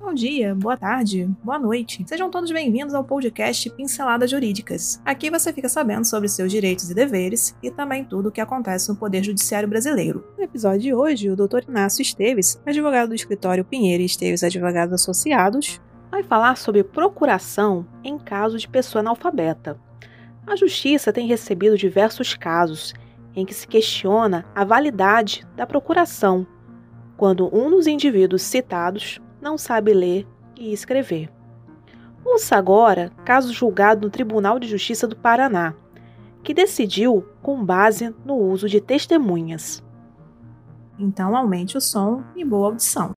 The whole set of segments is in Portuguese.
Bom dia, boa tarde, boa noite. Sejam todos bem-vindos ao podcast Pinceladas Jurídicas. Aqui você fica sabendo sobre seus direitos e deveres e também tudo o que acontece no Poder Judiciário Brasileiro. No episódio de hoje, o Dr. Inácio Esteves, advogado do escritório Pinheiro e Esteves Advogados Associados, vai falar sobre procuração em caso de pessoa analfabeta. A Justiça tem recebido diversos casos em que se questiona a validade da procuração quando um dos indivíduos citados não sabe ler e escrever. Ouça agora caso julgado no Tribunal de Justiça do Paraná, que decidiu com base no uso de testemunhas. Então aumente o som e boa audição.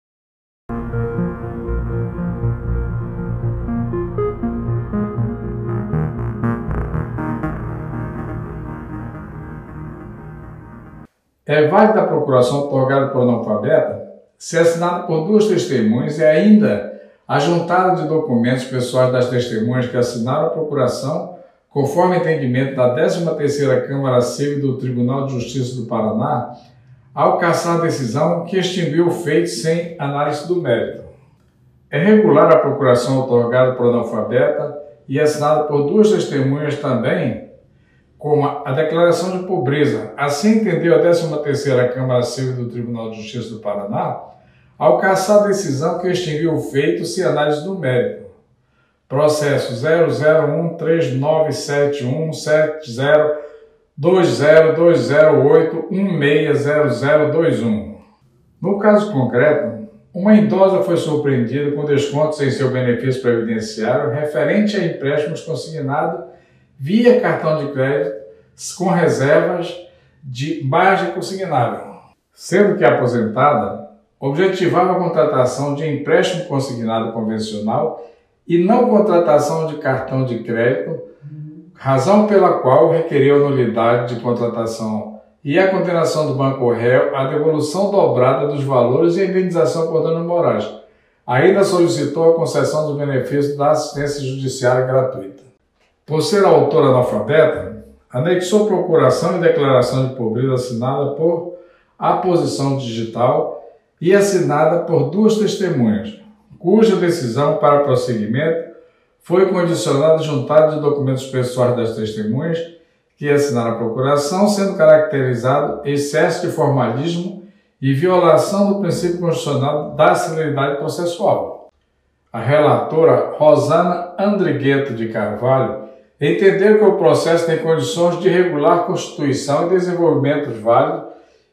É válida a procuração otorgada por analfabeta se assinada por duas testemunhas e ainda a juntada de documentos pessoais das testemunhas que assinaram a procuração, conforme entendimento da 13ª Câmara Civil do Tribunal de Justiça do Paraná, ao caçar a decisão que extinguiu o feito sem análise do mérito. É regular a procuração otorgada por analfabeta e assinada por duas testemunhas também, como a declaração de pobreza. Assim entendeu a 13ª Câmara Civil do Tribunal de Justiça do Paraná, ao caçar a decisão que extinguiu o feito sem análise do mérito. Processo 001397170202081600021. No caso concreto, uma idosa foi surpreendida com descontos em seu benefício previdenciário referente a empréstimos consignados via cartão de crédito com reservas de margem consignável. Sendo que a aposentada objetivava a contratação de empréstimo consignado convencional e não contratação de cartão de crédito, razão pela qual requeriu a nulidade de contratação e a condenação do banco réu à devolução dobrada dos valores e a indenização por dano morais. Ainda solicitou a concessão do benefício da assistência judiciária gratuita. Por ser autora analfabeta, anexou procuração e declaração de pobreza assinada por aposição digital e assinada por duas testemunhas, cuja decisão para prosseguimento foi condicionada juntada de documentos pessoais das testemunhas que assinaram a procuração, sendo caracterizado excesso de formalismo e violação do princípio constitucional da celeridade processual. A relatora Rosana Andrigueto de Carvalho entendeu que o processo tem condições de regular constituição e desenvolvimento válido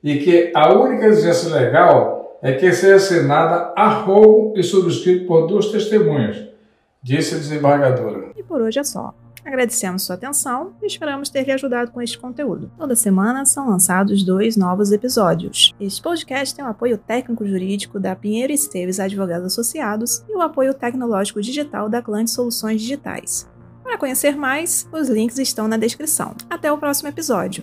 e que a única exigência legal é que seja assinada a roubo e subscrito por duas testemunhas, disse a desembargadora. E por hoje é só. Agradecemos sua atenção e esperamos ter lhe ajudado com este conteúdo. Toda semana são lançados dois novos episódios. Este podcast tem o apoio técnico-jurídico da Pinheiro Esteves Advogados Associados e o apoio tecnológico digital da Clã de Soluções Digitais. Para conhecer mais, os links estão na descrição. Até o próximo episódio.